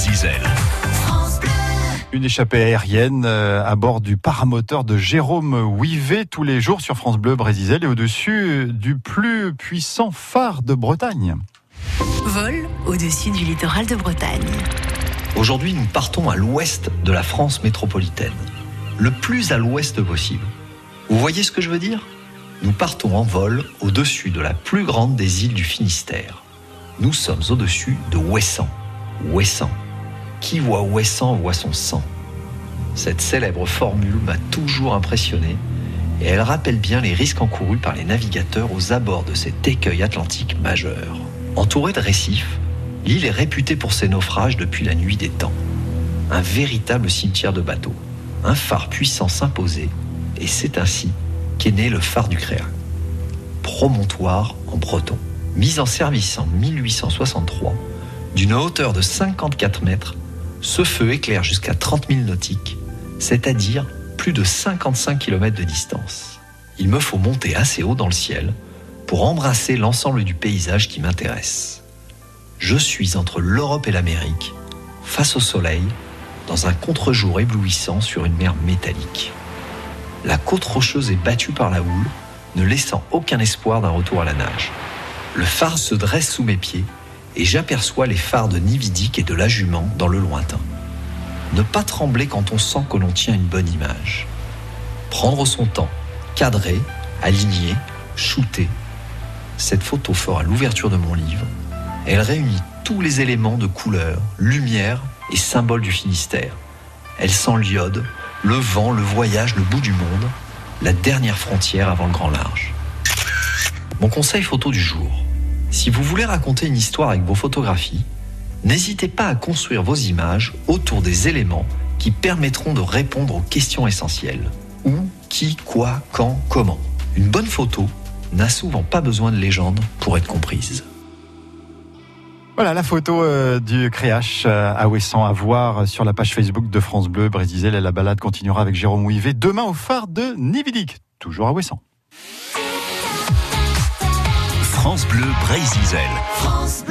Zizel. Une échappée aérienne euh, à bord du paramoteur de Jérôme Ouivet tous les jours sur France Bleu Brésil et au-dessus du plus puissant phare de Bretagne. Vol au-dessus du littoral de Bretagne. Aujourd'hui, nous partons à l'ouest de la France métropolitaine, le plus à l'ouest possible. Vous voyez ce que je veux dire? Nous partons en vol au-dessus de la plus grande des îles du Finistère. Nous sommes au-dessus de Ouessant. Ouessant. Qui voit Ouessant voit son sang. Cette célèbre formule m'a toujours impressionné et elle rappelle bien les risques encourus par les navigateurs aux abords de cet écueil atlantique majeur. Entourée de récifs, l'île est réputée pour ses naufrages depuis la nuit des temps. Un véritable cimetière de bateaux. Un phare puissant s'imposait et c'est ainsi qu'est né le phare du Créa. Promontoire en breton. Mis en service en 1863, d'une hauteur de 54 mètres, ce feu éclaire jusqu'à 30 000 nautiques, c'est-à-dire plus de 55 km de distance. Il me faut monter assez haut dans le ciel pour embrasser l'ensemble du paysage qui m'intéresse. Je suis entre l'Europe et l'Amérique, face au soleil, dans un contre-jour éblouissant sur une mer métallique. La côte rocheuse est battue par la houle, ne laissant aucun espoir d'un retour à la nage. Le phare se dresse sous mes pieds et j'aperçois les phares de Nividic et de la Jument dans le lointain. Ne pas trembler quand on sent que l'on tient une bonne image. Prendre son temps, cadrer, aligner, shooter. Cette photo fera l'ouverture de mon livre. Elle réunit tous les éléments de couleur, lumière et symbole du Finistère. Elle sent l'iode, le vent, le voyage, le bout du monde, la dernière frontière avant le grand large. Mon conseil photo du jour. Si vous voulez raconter une histoire avec vos photographies, n'hésitez pas à construire vos images autour des éléments qui permettront de répondre aux questions essentielles. Où, qui, quoi, quand, comment. Une bonne photo n'a souvent pas besoin de légende pour être comprise. Voilà la photo euh, du créache euh, à Ouessant à voir sur la page Facebook de France Bleu Brésil et la balade continuera avec Jérôme Ouivet demain au phare de Nividic, toujours à Ouessant. France Bleu Brésil. France.